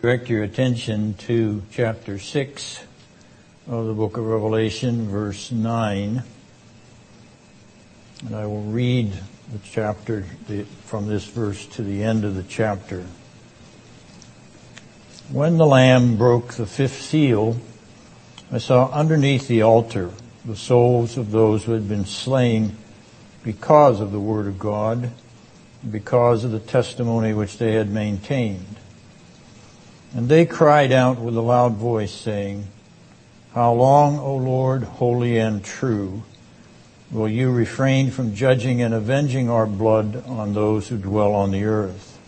Direct your attention to chapter 6 of the book of Revelation, verse 9. And I will read the chapter from this verse to the end of the chapter. When the Lamb broke the fifth seal, I saw underneath the altar the souls of those who had been slain because of the word of God, because of the testimony which they had maintained. And they cried out with a loud voice saying, How long, O Lord, holy and true, will you refrain from judging and avenging our blood on those who dwell on the earth?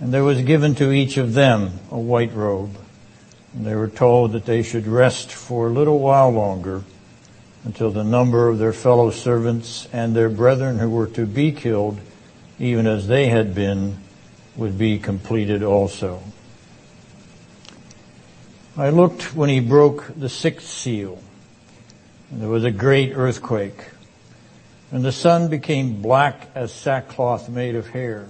And there was given to each of them a white robe, and they were told that they should rest for a little while longer until the number of their fellow servants and their brethren who were to be killed, even as they had been, would be completed also. I looked when he broke the sixth seal, and there was a great earthquake, and the sun became black as sackcloth made of hair,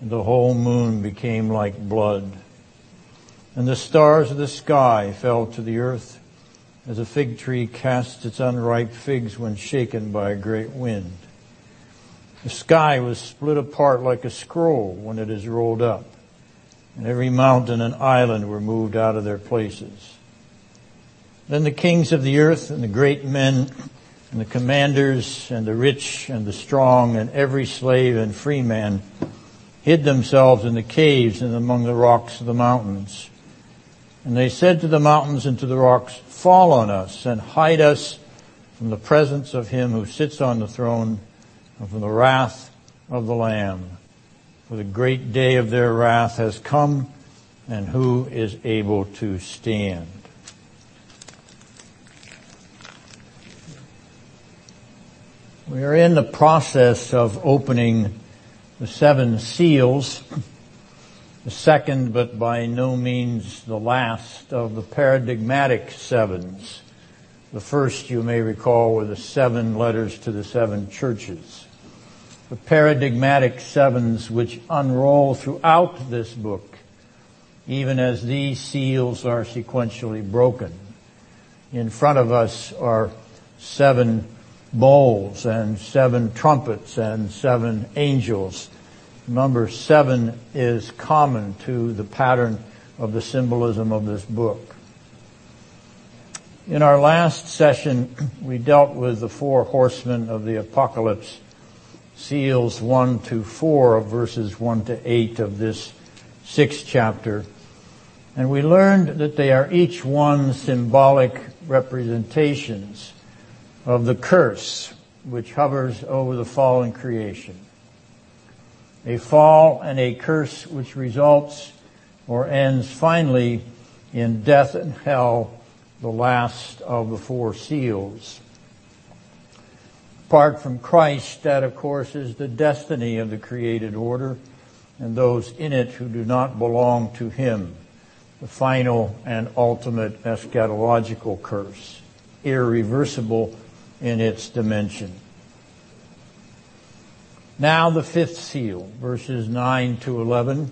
and the whole moon became like blood, and the stars of the sky fell to the earth, as a fig tree casts its unripe figs when shaken by a great wind. The sky was split apart like a scroll when it is rolled up, and every mountain and island were moved out of their places. Then the kings of the earth and the great men and the commanders and the rich and the strong and every slave and free man hid themselves in the caves and among the rocks of the mountains. And they said to the mountains and to the rocks, fall on us and hide us from the presence of him who sits on the throne and from the wrath of the Lamb. For the great day of their wrath has come, and who is able to stand? We are in the process of opening the seven seals, the second but by no means the last of the paradigmatic sevens. The first, you may recall, were the seven letters to the seven churches the paradigmatic sevens which unroll throughout this book, even as these seals are sequentially broken. In front of us are seven bowls and seven trumpets and seven angels. Number seven is common to the pattern of the symbolism of this book. In our last session, we dealt with the four horsemen of the apocalypse seals 1 to 4 of verses 1 to 8 of this sixth chapter. And we learned that they are each one symbolic representations of the curse which hovers over the fallen creation. A fall and a curse which results or ends finally in death and hell, the last of the four seals. Apart from Christ, that of course is the destiny of the created order and those in it who do not belong to Him. The final and ultimate eschatological curse, irreversible in its dimension. Now the fifth seal, verses 9 to 11,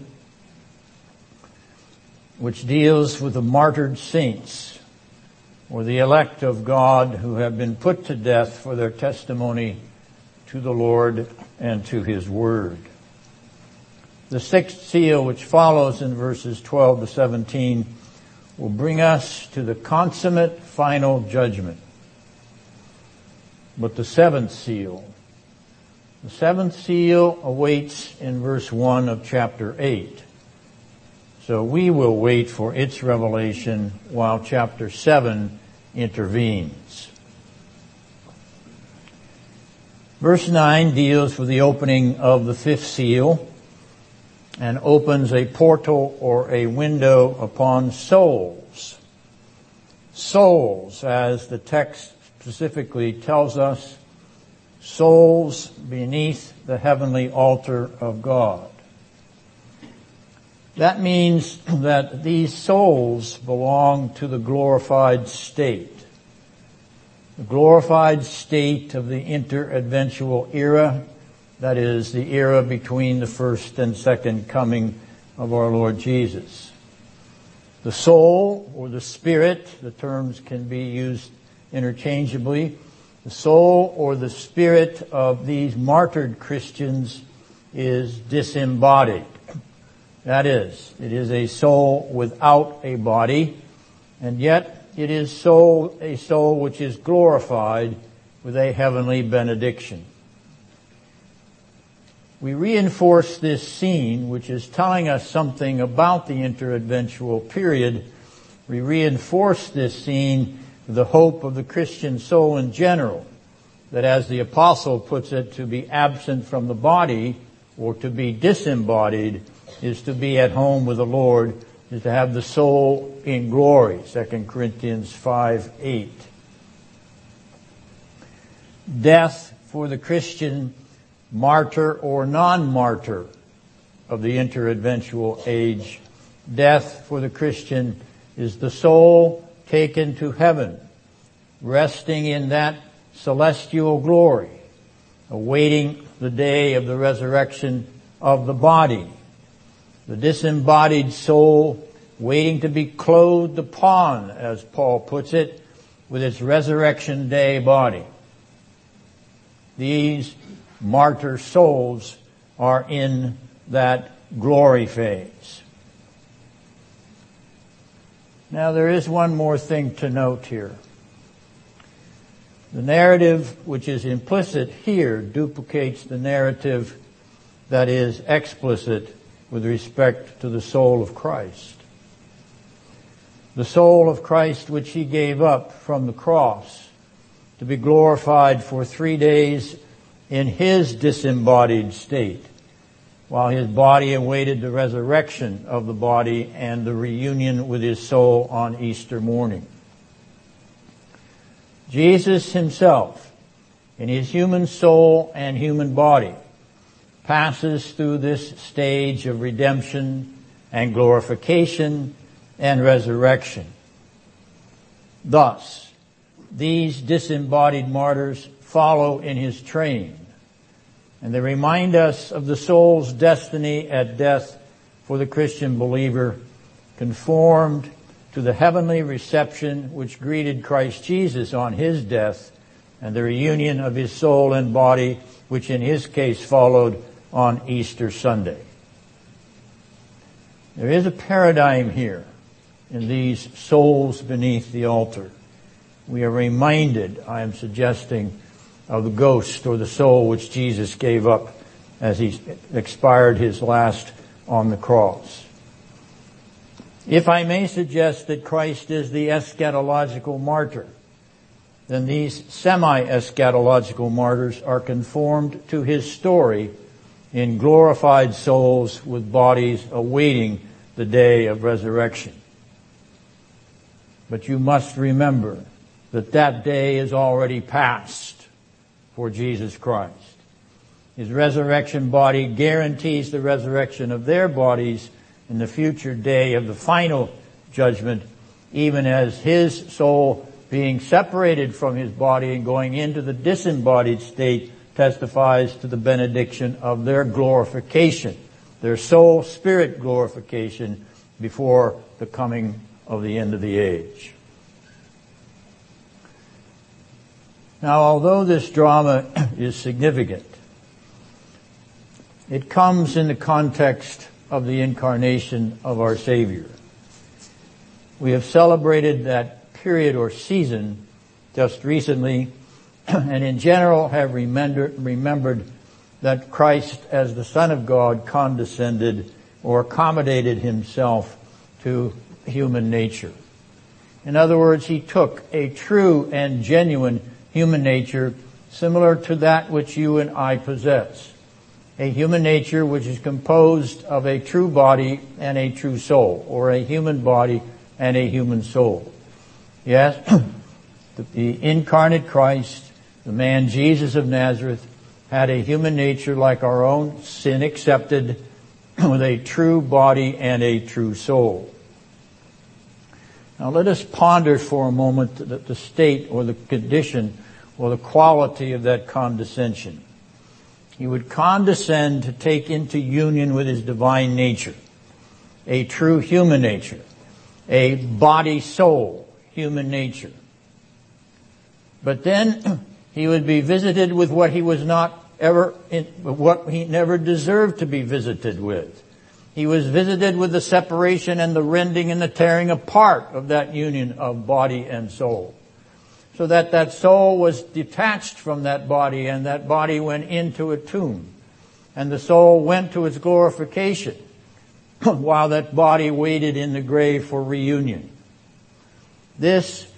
which deals with the martyred saints or the elect of God who have been put to death for their testimony to the Lord and to His Word. The sixth seal, which follows in verses 12 to 17, will bring us to the consummate final judgment. But the seventh seal, the seventh seal awaits in verse 1 of chapter 8. So we will wait for its revelation while chapter 7 intervenes. Verse 9 deals with the opening of the fifth seal and opens a portal or a window upon souls. Souls, as the text specifically tells us, souls beneath the heavenly altar of God. That means that these souls belong to the glorified state. The glorified state of the interadventual era, that is the era between the first and second coming of our Lord Jesus. The soul or the spirit, the terms can be used interchangeably. The soul or the spirit of these martyred Christians is disembodied. That is, it is a soul without a body, and yet it is soul, a soul which is glorified with a heavenly benediction. We reinforce this scene, which is telling us something about the interadventual period. We reinforce this scene with the hope of the Christian soul in general, that as the apostle puts it, to be absent from the body or to be disembodied is to be at home with the Lord is to have the soul in glory, 2 Corinthians 5, 8. Death for the Christian martyr or non-martyr of the interadventual age. Death for the Christian is the soul taken to heaven, resting in that celestial glory, awaiting the day of the resurrection of the body the disembodied soul waiting to be clothed upon, as Paul puts it, with its resurrection day body. These martyr souls are in that glory phase. Now there is one more thing to note here. The narrative which is implicit here duplicates the narrative that is explicit with respect to the soul of Christ. The soul of Christ which he gave up from the cross to be glorified for three days in his disembodied state while his body awaited the resurrection of the body and the reunion with his soul on Easter morning. Jesus himself in his human soul and human body passes through this stage of redemption and glorification and resurrection. Thus, these disembodied martyrs follow in his train, and they remind us of the soul's destiny at death for the Christian believer, conformed to the heavenly reception which greeted Christ Jesus on his death and the reunion of his soul and body, which in his case followed on Easter Sunday. There is a paradigm here in these souls beneath the altar. We are reminded, I am suggesting, of the ghost or the soul which Jesus gave up as he expired his last on the cross. If I may suggest that Christ is the eschatological martyr, then these semi-eschatological martyrs are conformed to his story in glorified souls with bodies awaiting the day of resurrection. But you must remember that that day is already past for Jesus Christ. His resurrection body guarantees the resurrection of their bodies in the future day of the final judgment, even as his soul being separated from his body and going into the disembodied state testifies to the benediction of their glorification, their soul spirit glorification before the coming of the end of the age. Now, although this drama is significant, it comes in the context of the incarnation of our Savior. We have celebrated that period or season just recently and in general have remembered that Christ as the Son of God condescended or accommodated himself to human nature. In other words, he took a true and genuine human nature similar to that which you and I possess. A human nature which is composed of a true body and a true soul, or a human body and a human soul. Yes, the incarnate Christ the man Jesus of Nazareth had a human nature like our own, sin accepted, with a true body and a true soul. Now let us ponder for a moment the, state or the condition or the quality of that condescension. He would condescend to take into union with his divine nature. a true human nature, a body soul human nature. But then he would be visited with what he was not ever, what he never deserved to be visited with. He was visited with the separation and the rending and the tearing apart of that union of body and soul. So that that soul was detached from that body and that body went into a tomb. And the soul went to its glorification while that body waited in the grave for reunion. This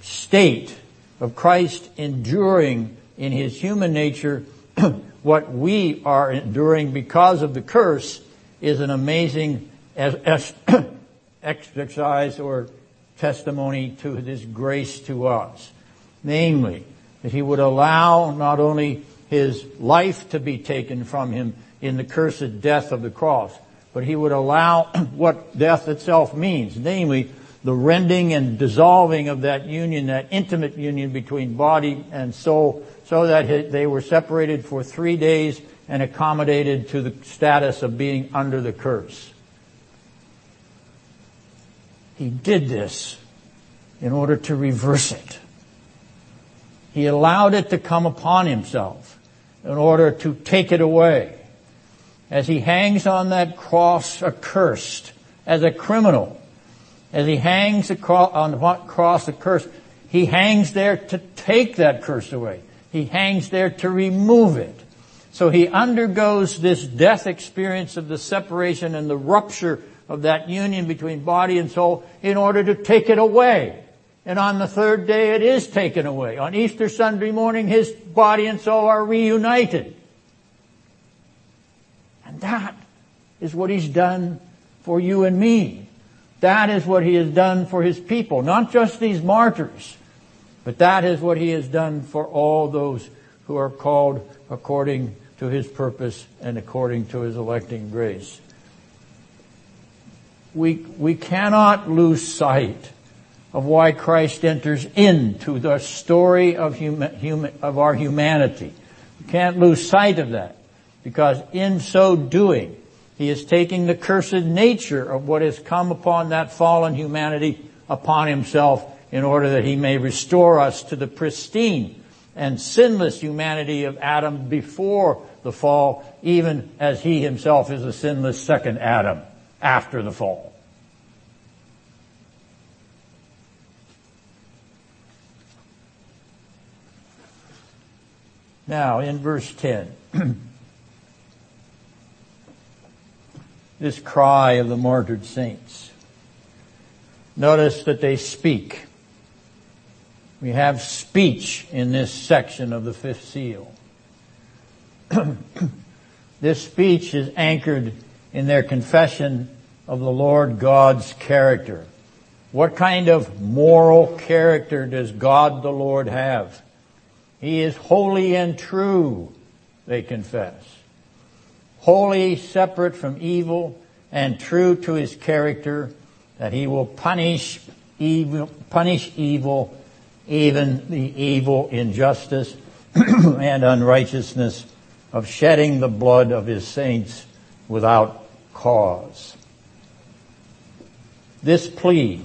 state of Christ enduring in his human nature what we are enduring because of the curse is an amazing exercise or testimony to his grace to us. Namely, that he would allow not only his life to be taken from him in the cursed death of the cross, but he would allow what death itself means, namely the rending and dissolving of that union, that intimate union between body and soul, so that they were separated for three days and accommodated to the status of being under the curse. He did this in order to reverse it. He allowed it to come upon himself in order to take it away. As he hangs on that cross accursed as a criminal, as he hangs on the cross accursed, he hangs there to take that curse away. He hangs there to remove it. So he undergoes this death experience of the separation and the rupture of that union between body and soul in order to take it away. And on the third day it is taken away. On Easter Sunday morning his body and soul are reunited. And that is what he's done for you and me. That is what he has done for his people. Not just these martyrs, but that is what he has done for all those who are called according to his purpose and according to his electing grace. We, we cannot lose sight of why Christ enters into the story of, human, human, of our humanity. We can't lose sight of that because in so doing, he is taking the cursed nature of what has come upon that fallen humanity upon himself in order that he may restore us to the pristine and sinless humanity of Adam before the fall, even as he himself is a sinless second Adam after the fall. Now, in verse 10, this cry of the martyred saints. Notice that they speak. We have speech in this section of the fifth seal. this speech is anchored in their confession of the Lord God's character. What kind of moral character does God the Lord have? He is holy and true, they confess. Holy, separate from evil, and true to his character, that he will punish evil, punish evil, even the evil injustice and unrighteousness of shedding the blood of his saints without cause. This plea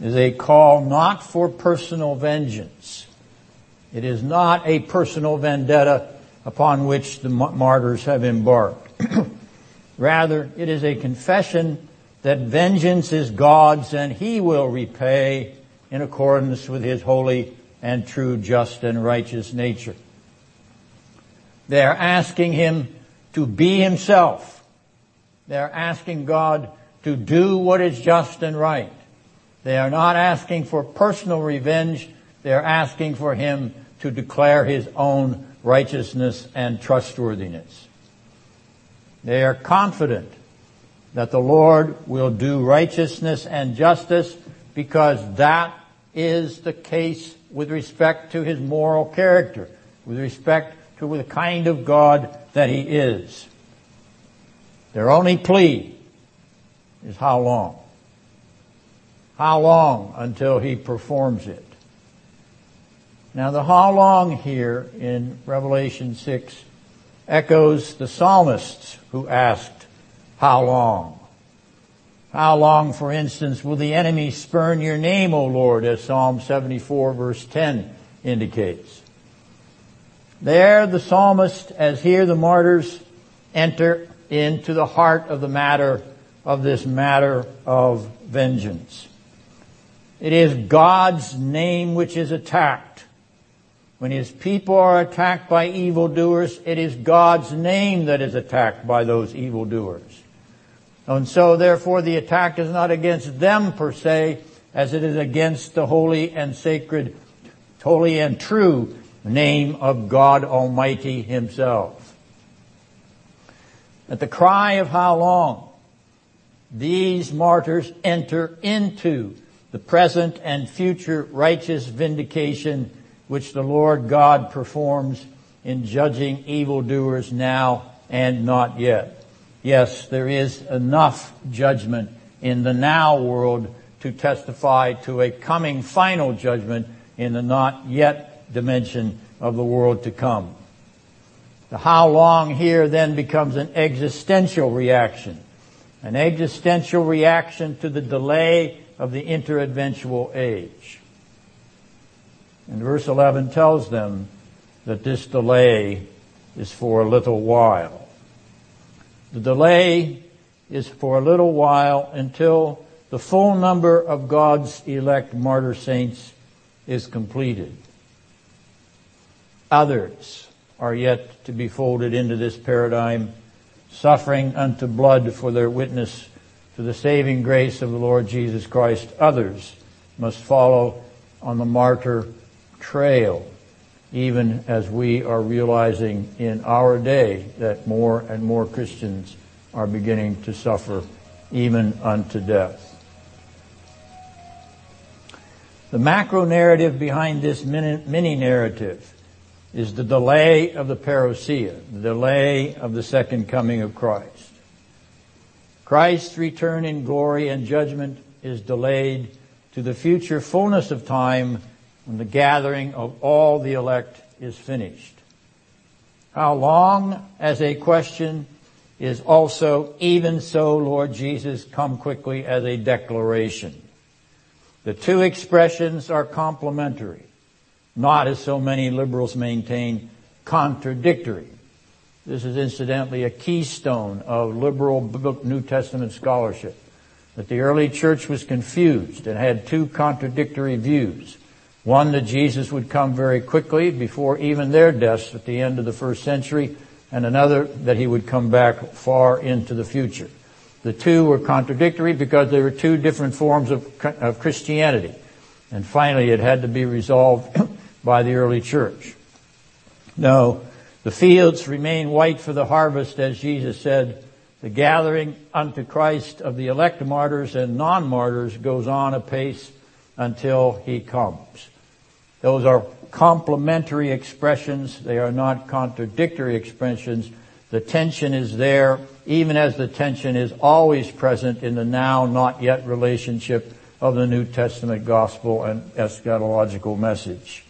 is a call not for personal vengeance. It is not a personal vendetta upon which the martyrs have embarked. Rather, it is a confession that vengeance is God's and He will repay in accordance with His holy and true, just and righteous nature. They are asking Him to be Himself. They are asking God to do what is just and right. They are not asking for personal revenge. They are asking for Him to declare His own righteousness and trustworthiness. They are confident that the Lord will do righteousness and justice because that is the case with respect to His moral character, with respect to the kind of God that He is. Their only plea is how long? How long until He performs it? Now the how long here in Revelation 6 echoes the psalmists who asked, how long? How long, for instance, will the enemy spurn your name, O Lord, as Psalm 74 verse 10 indicates? There the psalmist, as here the martyrs, enter into the heart of the matter of this matter of vengeance. It is God's name which is attacked. When his people are attacked by evildoers, it is God's name that is attacked by those evildoers. And so therefore the attack is not against them per se, as it is against the holy and sacred, holy and true name of God Almighty Himself. At the cry of how long, these martyrs enter into the present and future righteous vindication which the Lord God performs in judging evildoers now and not yet. Yes, there is enough judgment in the now world to testify to a coming final judgment in the not yet dimension of the world to come. The how long here then becomes an existential reaction. An existential reaction to the delay of the interadventual age. And verse 11 tells them that this delay is for a little while. The delay is for a little while until the full number of God's elect martyr saints is completed. Others are yet to be folded into this paradigm, suffering unto blood for their witness to the saving grace of the Lord Jesus Christ. Others must follow on the martyr trail, even as we are realizing in our day that more and more Christians are beginning to suffer even unto death. The macro narrative behind this mini narrative is the delay of the parousia, the delay of the second coming of Christ. Christ's return in glory and judgment is delayed to the future fullness of time when the gathering of all the elect is finished. How long as a question is also even so Lord Jesus come quickly as a declaration. The two expressions are complementary, not as so many liberals maintain, contradictory. This is incidentally a keystone of liberal New Testament scholarship. That the early church was confused and had two contradictory views. One that Jesus would come very quickly before even their deaths at the end of the first century, and another that he would come back far into the future. The two were contradictory because they were two different forms of, of Christianity. And finally it had to be resolved by the early church. No, the fields remain white for the harvest as Jesus said. The gathering unto Christ of the elect martyrs and non-martyrs goes on apace until he comes. Those are complementary expressions. They are not contradictory expressions. The tension is there, even as the tension is always present in the now not yet relationship of the New Testament gospel and eschatological message.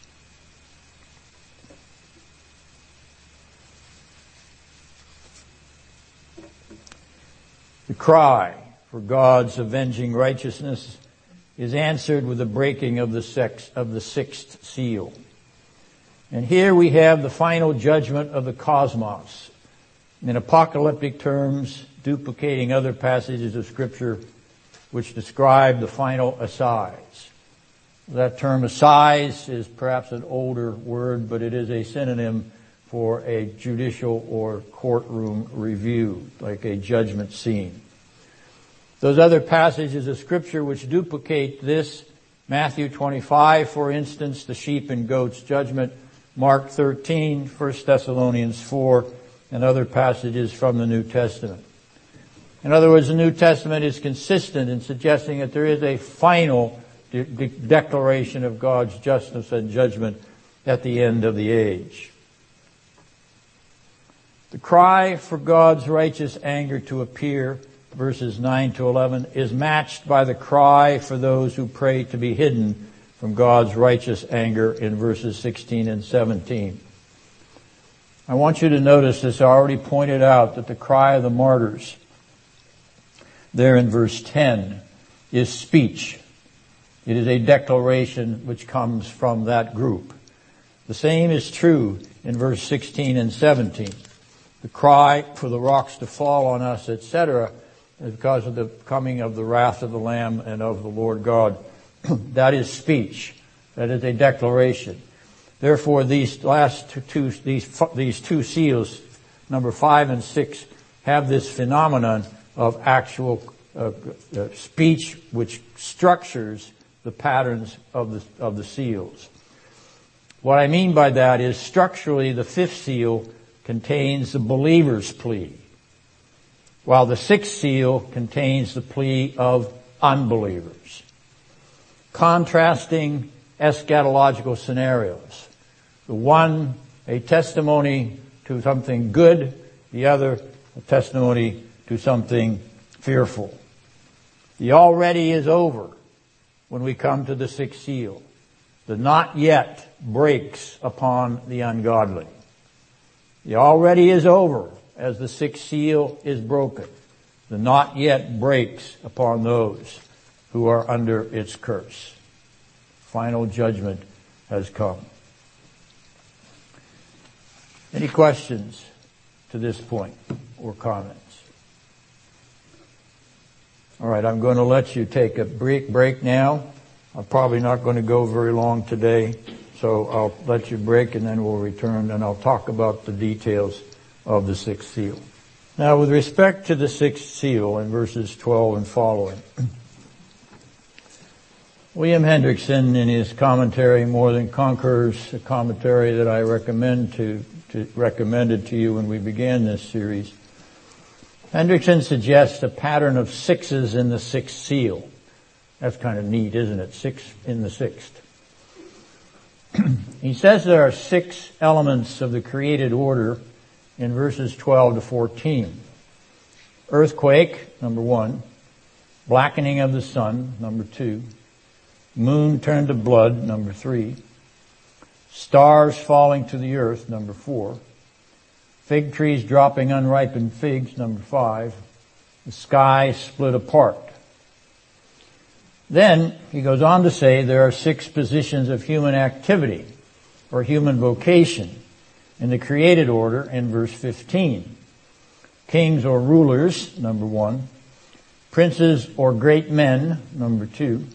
The cry for God's avenging righteousness is answered with the breaking of the, sex, of the sixth seal. And here we have the final judgment of the cosmos in apocalyptic terms, duplicating other passages of scripture which describe the final assize. That term assize is perhaps an older word, but it is a synonym for a judicial or courtroom review, like a judgment scene. Those other passages of scripture which duplicate this, Matthew 25, for instance, the sheep and goats judgment, Mark 13, 1 Thessalonians 4, and other passages from the New Testament. In other words, the New Testament is consistent in suggesting that there is a final de- de- declaration of God's justice and judgment at the end of the age. The cry for God's righteous anger to appear, verses 9 to 11, is matched by the cry for those who pray to be hidden from God's righteous anger in verses 16 and 17. I want you to notice this. I already pointed out that the cry of the martyrs there in verse 10 is speech. It is a declaration which comes from that group. The same is true in verse 16 and 17. The cry for the rocks to fall on us, etc., because of the coming of the wrath of the Lamb and of the Lord God. that is speech. That is a declaration. Therefore, these last two, these, these two seals, number five and six, have this phenomenon of actual uh, uh, speech which structures the patterns of the, of the seals. What I mean by that is structurally the fifth seal contains the believer's plea, while the sixth seal contains the plea of unbelievers. Contrasting eschatological scenarios. The one, a testimony to something good, the other, a testimony to something fearful. The already is over when we come to the sixth seal. The not yet breaks upon the ungodly. The already is over as the sixth seal is broken. The not yet breaks upon those who are under its curse. Final judgment has come. Any questions to this point or comments? All right, I'm going to let you take a break, break now. I'm probably not going to go very long today, so I'll let you break and then we'll return and I'll talk about the details of the sixth seal. Now, with respect to the sixth seal in verses 12 and following, William Hendriksen in his commentary, More Than Conquerors, a commentary that I recommend to, to recommended to you when we began this series, Hendriksen suggests a pattern of sixes in the sixth seal. That's kind of neat, isn't it? Six in the sixth. he says there are six elements of the created order in verses 12 to 14. Earthquake, number one. Blackening of the sun, number two. Moon turned to blood, number three. Stars falling to the earth, number four. Fig trees dropping unripened figs, number five. The sky split apart. Then he goes on to say there are six positions of human activity or human vocation in the created order in verse 15. Kings or rulers, number one. Princes or great men, number two.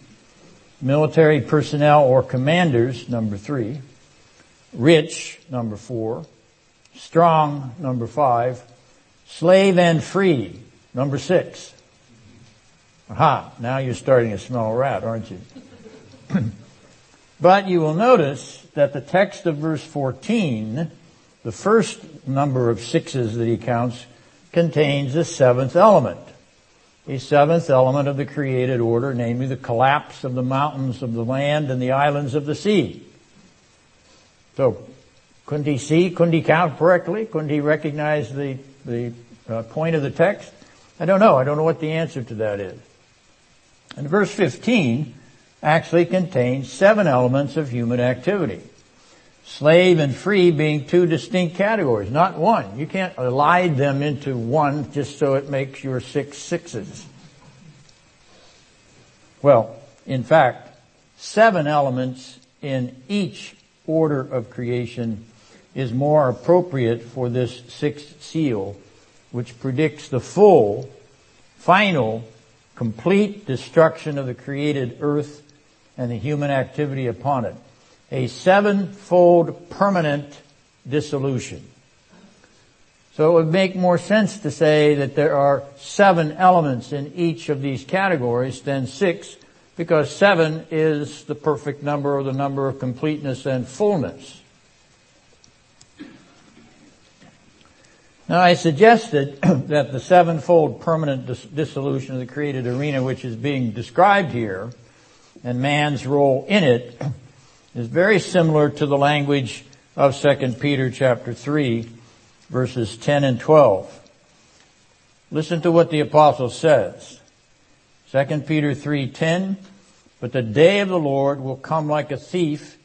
Military personnel or commanders, number three. Rich, number four. Strong, number five. Slave and free, number six. Aha, now you're starting to smell a rat, aren't you? but you will notice that the text of verse 14, the first number of sixes that he counts, contains the seventh element. A seventh element of the created order, namely the collapse of the mountains of the land and the islands of the sea. So couldn't he see? Couldn't he count correctly? Couldn't he recognize the, the uh, point of the text? I don't know. I don't know what the answer to that is. And verse 15 actually contains seven elements of human activity. Slave and free being two distinct categories, not one. You can't elide them into one just so it makes your six sixes. Well, in fact, seven elements in each order of creation is more appropriate for this sixth seal, which predicts the full, final, complete destruction of the created earth and the human activity upon it. A sevenfold permanent dissolution. So it would make more sense to say that there are seven elements in each of these categories than six, because seven is the perfect number or the number of completeness and fullness. Now I suggested that the sevenfold permanent dis- dissolution of the created arena which is being described here and man's role in it is very similar to the language of 2 Peter chapter 3 verses 10 and 12. Listen to what the apostle says. 2 Peter 3:10 But the day of the Lord will come like a thief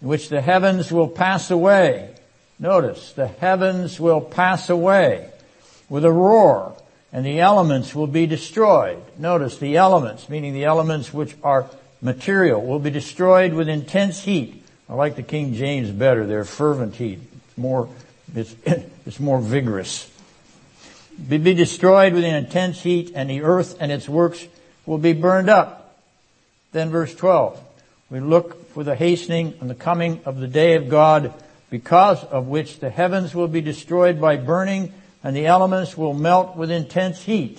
in which the heavens will pass away Notice, the heavens will pass away with a roar, and the elements will be destroyed. Notice the elements, meaning the elements which are material, will be destroyed with intense heat. I like the King James better. They're fervent heat. It's more, it's, it's more vigorous. Be, be destroyed with an intense heat and the earth and its works will be burned up. Then verse 12. We look for the hastening and the coming of the day of God because of which the heavens will be destroyed by burning and the elements will melt with intense heat.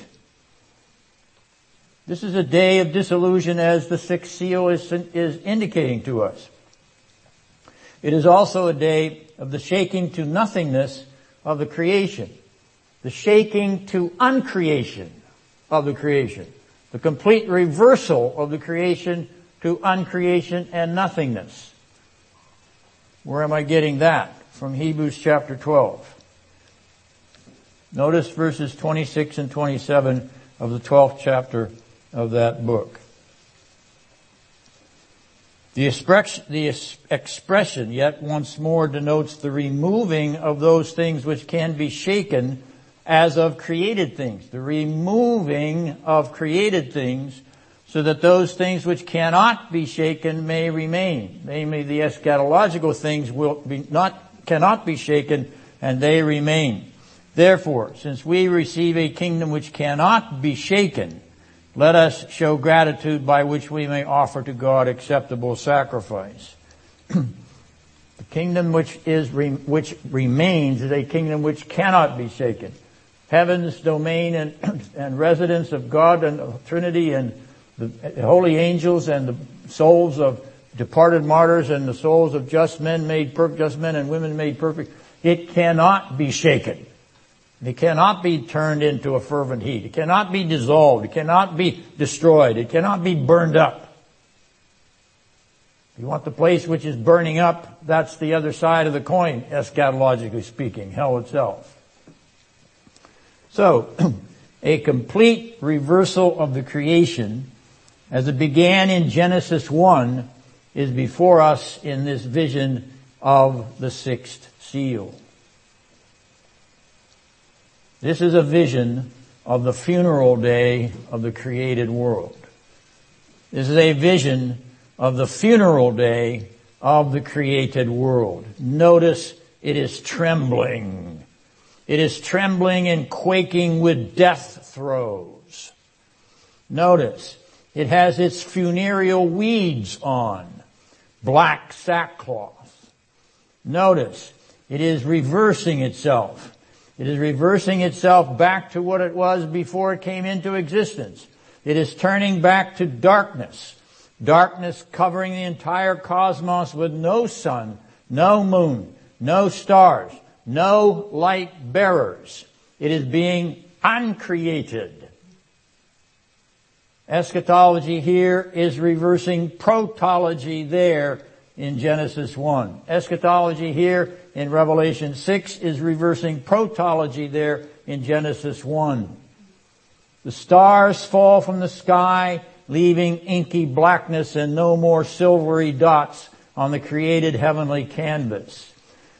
This is a day of disillusion as the sixth seal is, is indicating to us. It is also a day of the shaking to nothingness of the creation. The shaking to uncreation of the creation. The complete reversal of the creation to uncreation and nothingness. Where am I getting that? From Hebrews chapter 12. Notice verses 26 and 27 of the 12th chapter of that book. The expression, the expression yet once more denotes the removing of those things which can be shaken as of created things. The removing of created things so that those things which cannot be shaken may remain. Namely, the eschatological things will be not, cannot be shaken and they remain. Therefore, since we receive a kingdom which cannot be shaken, let us show gratitude by which we may offer to God acceptable sacrifice. the kingdom which is, which remains is a kingdom which cannot be shaken. Heaven's domain and, and residence of God and Trinity and the holy angels and the souls of departed martyrs and the souls of just men made perfect, just men and women made perfect, it cannot be shaken. It cannot be turned into a fervent heat. It cannot be dissolved. It cannot be destroyed. It cannot be burned up. You want the place which is burning up, that's the other side of the coin, eschatologically speaking, hell itself. So, a complete reversal of the creation as it began in Genesis 1 is before us in this vision of the sixth seal. This is a vision of the funeral day of the created world. This is a vision of the funeral day of the created world. Notice it is trembling. It is trembling and quaking with death throes. Notice it has its funereal weeds on, black sackcloth. Notice, it is reversing itself. It is reversing itself back to what it was before it came into existence. It is turning back to darkness. Darkness covering the entire cosmos with no sun, no moon, no stars, no light bearers. It is being uncreated. Eschatology here is reversing protology there in Genesis 1. Eschatology here in Revelation 6 is reversing protology there in Genesis 1. The stars fall from the sky, leaving inky blackness and no more silvery dots on the created heavenly canvas.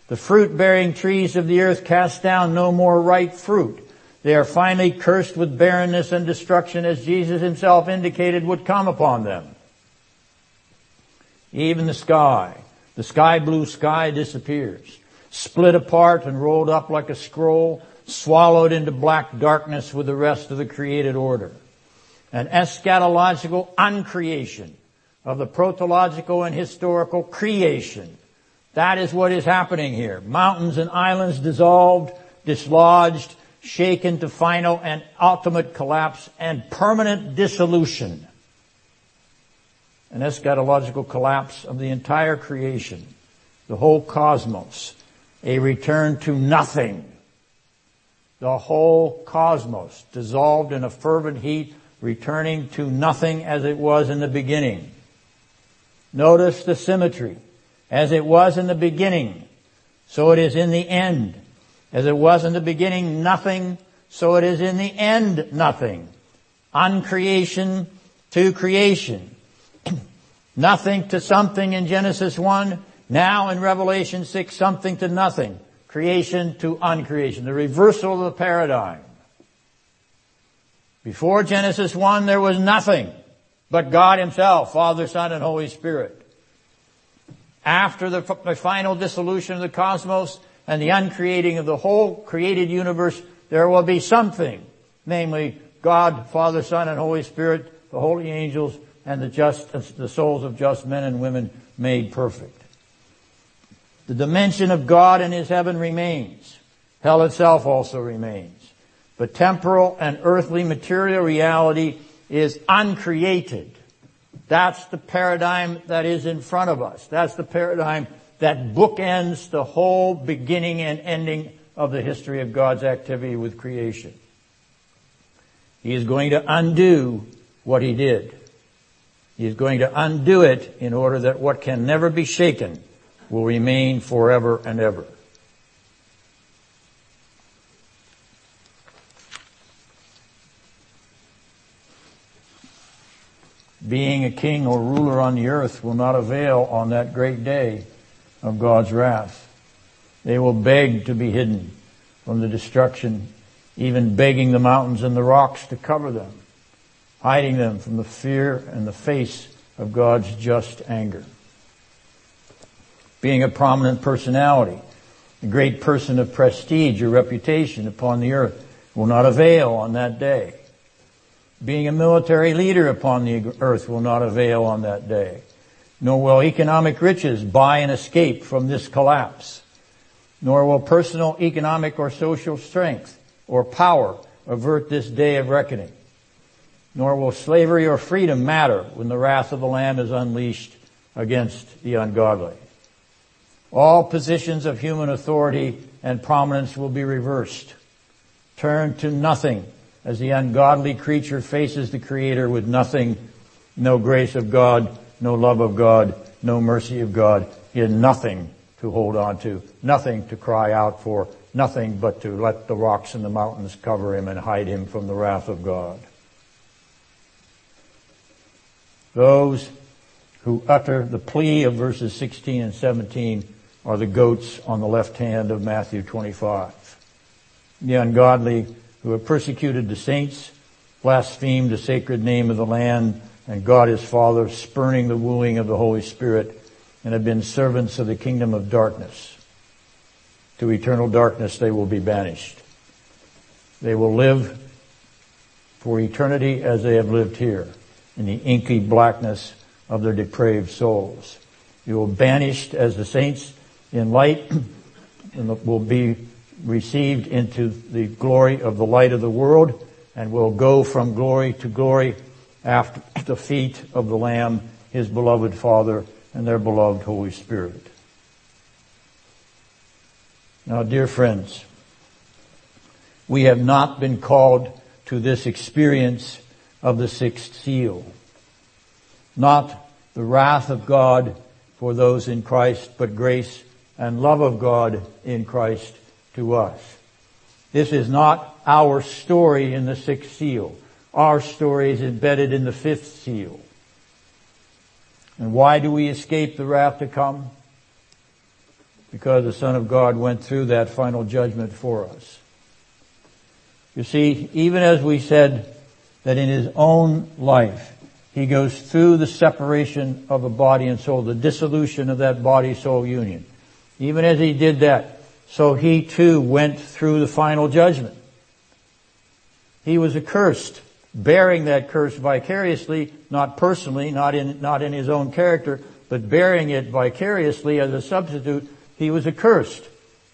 The fruit bearing trees of the earth cast down no more ripe fruit. They are finally cursed with barrenness and destruction as Jesus himself indicated would come upon them. Even the sky, the sky blue sky disappears, split apart and rolled up like a scroll, swallowed into black darkness with the rest of the created order. An eschatological uncreation of the protological and historical creation. That is what is happening here. Mountains and islands dissolved, dislodged, shaken to final and ultimate collapse and permanent dissolution. An eschatological collapse of the entire creation, the whole cosmos, a return to nothing. The whole cosmos dissolved in a fervent heat, returning to nothing as it was in the beginning. Notice the symmetry. As it was in the beginning, so it is in the end. As it was in the beginning nothing, so it is in the end nothing. Uncreation to creation. Nothing to something in Genesis 1, now in Revelation 6, something to nothing. Creation to uncreation. The reversal of the paradigm. Before Genesis 1, there was nothing but God himself, Father, Son, and Holy Spirit. After the, the final dissolution of the cosmos and the uncreating of the whole created universe, there will be something, namely God, Father, Son, and Holy Spirit, the holy angels, and the just, the souls of just men and women made perfect. The dimension of God and His heaven remains. Hell itself also remains. But temporal and earthly material reality is uncreated. That's the paradigm that is in front of us. That's the paradigm that bookends the whole beginning and ending of the history of God's activity with creation. He is going to undo what he did. He is going to undo it in order that what can never be shaken will remain forever and ever. Being a king or ruler on the earth will not avail on that great day of God's wrath. They will beg to be hidden from the destruction even begging the mountains and the rocks to cover them, hiding them from the fear and the face of God's just anger. Being a prominent personality, a great person of prestige or reputation upon the earth will not avail on that day. Being a military leader upon the earth will not avail on that day. Nor will economic riches buy an escape from this collapse. Nor will personal economic or social strength or power avert this day of reckoning. Nor will slavery or freedom matter when the wrath of the Lamb is unleashed against the ungodly. All positions of human authority and prominence will be reversed, turned to nothing as the ungodly creature faces the Creator with nothing, no grace of God, no love of God, no mercy of God, he had nothing to hold on to, nothing to cry out for, nothing but to let the rocks and the mountains cover him and hide him from the wrath of God. Those who utter the plea of verses 16 and 17 are the goats on the left hand of Matthew 25. The ungodly who have persecuted the saints, blasphemed the sacred name of the Lamb and God his Father, spurning the wooing of the Holy Spirit, and have been servants of the kingdom of darkness to eternal darkness they will be banished. They will live for eternity as they have lived here in the inky blackness of their depraved souls. You will banished as the saints in light and will be received into the glory of the light of the world and will go from glory to glory after the feet of the Lamb, his beloved Father, and their beloved Holy Spirit. Now, dear friends, we have not been called to this experience of the sixth seal. Not the wrath of God for those in Christ, but grace and love of God in Christ to us. This is not our story in the sixth seal. Our story is embedded in the fifth seal. And why do we escape the wrath to come? because the Son of God went through that final judgment for us. You see, even as we said that in his own life, he goes through the separation of the body and soul, the dissolution of that body-soul union. Even as he did that, so he too went through the final judgment. He was accursed, bearing that curse vicariously, not personally, not in, not in his own character, but bearing it vicariously as a substitute he was accursed,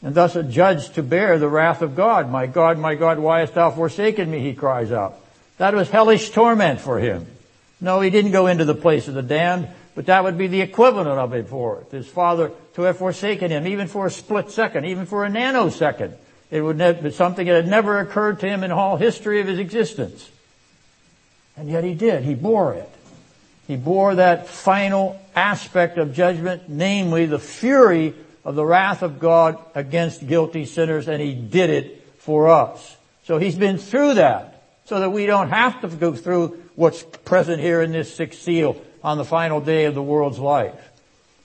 and thus adjudged to bear the wrath of God. My God, my God, why hast thou forsaken me? He cries out. That was hellish torment for him. No, he didn't go into the place of the damned, but that would be the equivalent of it for it. His father to have forsaken him, even for a split second, even for a nanosecond. It would be something that had never occurred to him in all history of his existence. And yet he did. He bore it. He bore that final aspect of judgment, namely the fury of the wrath of God against guilty sinners and He did it for us. So He's been through that so that we don't have to go through what's present here in this sixth seal on the final day of the world's life.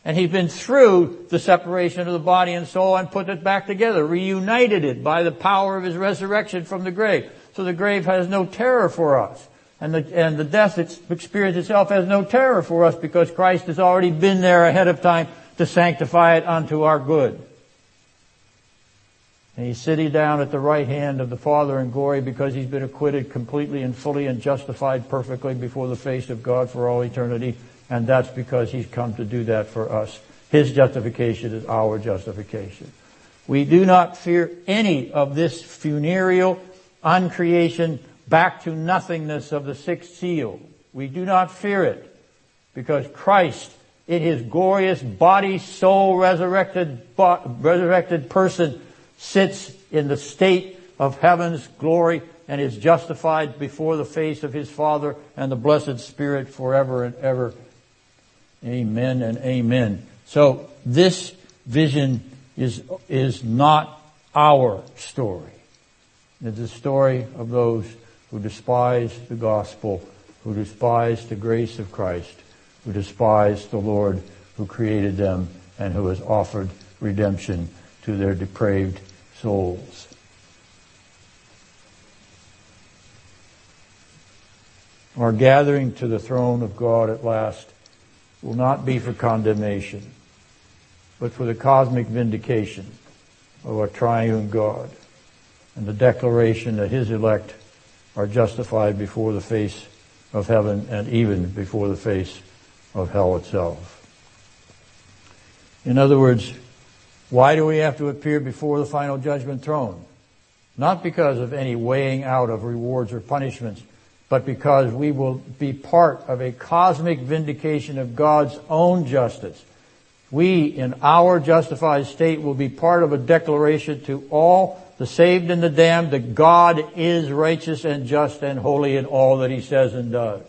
And He's been through the separation of the body and soul and put it back together, reunited it by the power of His resurrection from the grave. So the grave has no terror for us. And the, and the death experience itself has no terror for us because Christ has already been there ahead of time to sanctify it unto our good. And he's sitting down at the right hand of the Father in glory because he's been acquitted completely and fully and justified perfectly before the face of God for all eternity. And that's because he's come to do that for us. His justification is our justification. We do not fear any of this funereal uncreation back to nothingness of the sixth seal. We do not fear it because Christ in his glorious body, soul, resurrected, resurrected person sits in the state of heaven's glory and is justified before the face of his Father and the blessed Spirit forever and ever. Amen and amen. So this vision is, is not our story. It's the story of those who despise the gospel, who despise the grace of Christ, who despise the Lord who created them and who has offered redemption to their depraved souls. Our gathering to the throne of God at last will not be for condemnation, but for the cosmic vindication of our triune God and the declaration that his elect are justified before the face of heaven and even before the face of hell itself. In other words, why do we have to appear before the final judgment throne? Not because of any weighing out of rewards or punishments, but because we will be part of a cosmic vindication of God's own justice. We, in our justified state, will be part of a declaration to all the saved and the damned that God is righteous and just and holy in all that He says and does.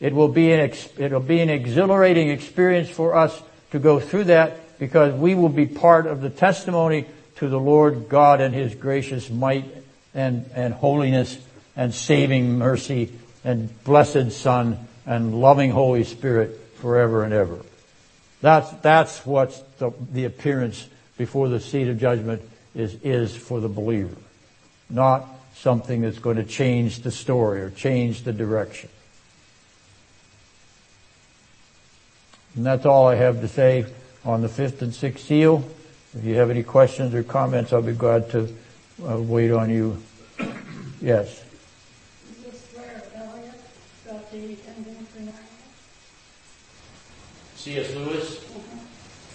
It will be an, it'll be an exhilarating experience for us to go through that because we will be part of the testimony to the Lord God and His gracious might and, and holiness and saving mercy and blessed Son and loving Holy Spirit forever and ever. That's, that's what the, the appearance before the seat of judgment is, is for the believer. Not something that's going to change the story or change the direction. And that's all I have to say on the fifth and sixth seal. If you have any questions or comments, I'll be glad to uh, wait on you. Yes. C.S. Lewis?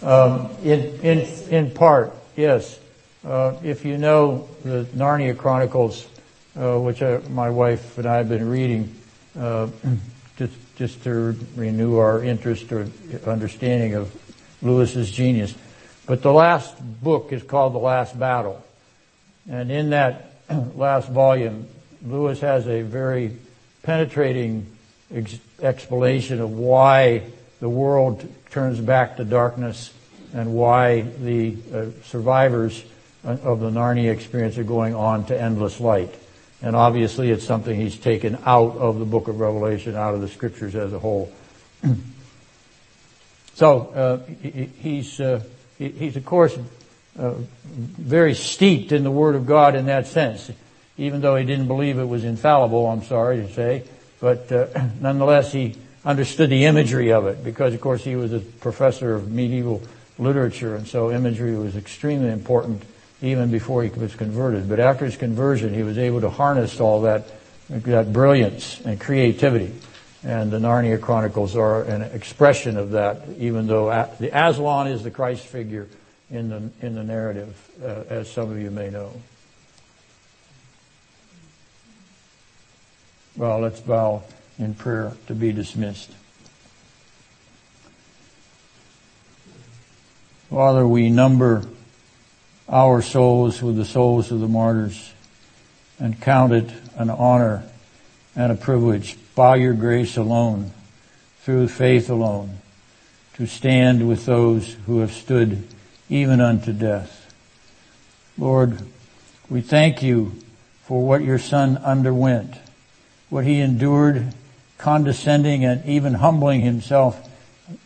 Um, in, in, in part, yes. Uh, if you know the Narnia Chronicles, uh, which I, my wife and I have been reading, uh, just, just to renew our interest or understanding of Lewis's genius. But the last book is called The Last Battle. And in that last volume, Lewis has a very penetrating ex- explanation of why the world turns back to darkness and why the uh, survivors of the Narnia experience are going on to endless light. And obviously it's something he's taken out of the book of Revelation, out of the scriptures as a whole. so, uh, he's, uh, he's of course, uh, very steeped in the Word of God in that sense. Even though he didn't believe it was infallible, I'm sorry to say. But, nonetheless, he understood the imagery of it because, of course, he was a professor of medieval literature and so imagery was extremely important even before he was converted. But after his conversion, he was able to harness all that, that brilliance and creativity. And the Narnia Chronicles are an expression of that, even though the Aslan is the Christ figure in the, in the narrative, uh, as some of you may know. Well, let's bow in prayer to be dismissed. Father, we number our souls with the souls of the martyrs and count it an honor and a privilege by your grace alone, through faith alone, to stand with those who have stood even unto death. Lord, we thank you for what your son underwent, what he endured, condescending and even humbling himself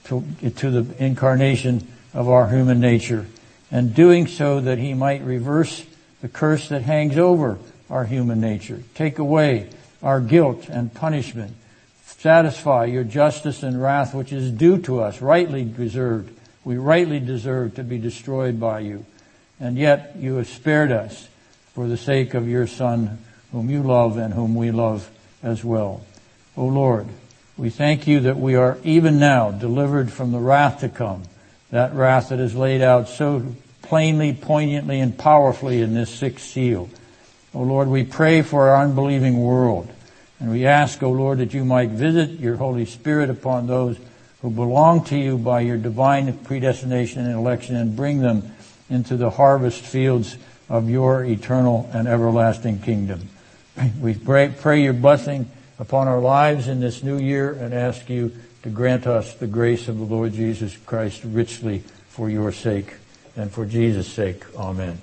to, to the incarnation of our human nature and doing so that he might reverse the curse that hangs over our human nature. Take away our guilt and punishment. Satisfy your justice and wrath which is due to us, rightly deserved. We rightly deserve to be destroyed by you. And yet you have spared us for the sake of your Son, whom you love and whom we love as well. O Lord, we thank you that we are even now delivered from the wrath to come, that wrath that is laid out so plainly, poignantly, and powerfully in this sixth seal. O Lord, we pray for our unbelieving world. And we ask, O Lord, that you might visit your Holy Spirit upon those who belong to you by your divine predestination and election and bring them into the harvest fields of your eternal and everlasting kingdom. We pray, pray your blessing upon our lives in this new year and ask you to grant us the grace of the Lord Jesus Christ richly for your sake and for Jesus' sake. Amen.